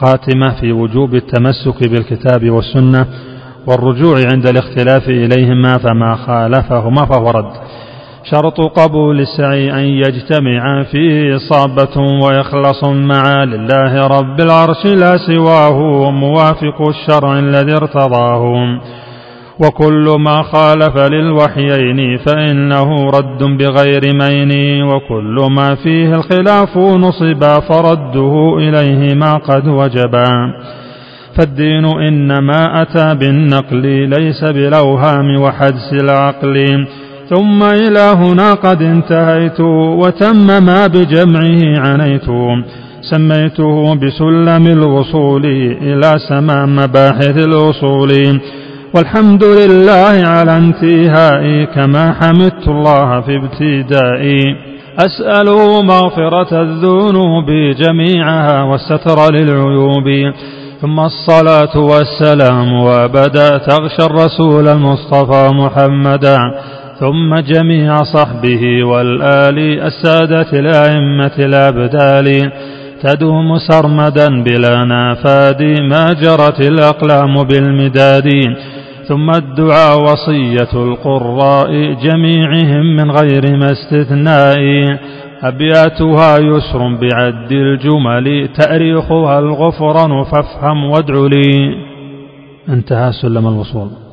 خاتمة في وجوب التمسك بالكتاب والسنة والرجوع عند الاختلاف إليهما فما خالفهما فهو رد. شرط قبول السعي أن يجتمع فيه إصابة وإخلاص مع لله رب العرش لا سواه موافق الشرع الذي ارتضاه. وكل ما خالف للوحيين فإنه رد بغير مين وكل ما فيه الخلاف نصبا فرده إليه ما قد وجبا فالدين إنما أتى بالنقل ليس بالأوهام وحدس العقل. ثم إلى هنا قد انتهيت وتم ما بجمعه عنيت. سميته بسلم الوصول إلى سما مباحث الأصول والحمد لله على انتهائي كما حمدت الله في ابتدائي أسأله مغفرة الذنوب جميعها والستر للعيوب. ثم الصلاة والسلام وأبدأ تغشى الرسول المصطفى محمدا. ثم جميع صحبه والآل السادة الأئمة الأبدال. تدوم سرمدا بلا نافاد ما جرت الأقلام بالمداد. ثم الدعاء وصية القراء جميعهم من غير ما استثناء. أبياتها يسر بعد الجمل تأريخها الغفران فافهم وادع لي. انتهى سلم الوصول.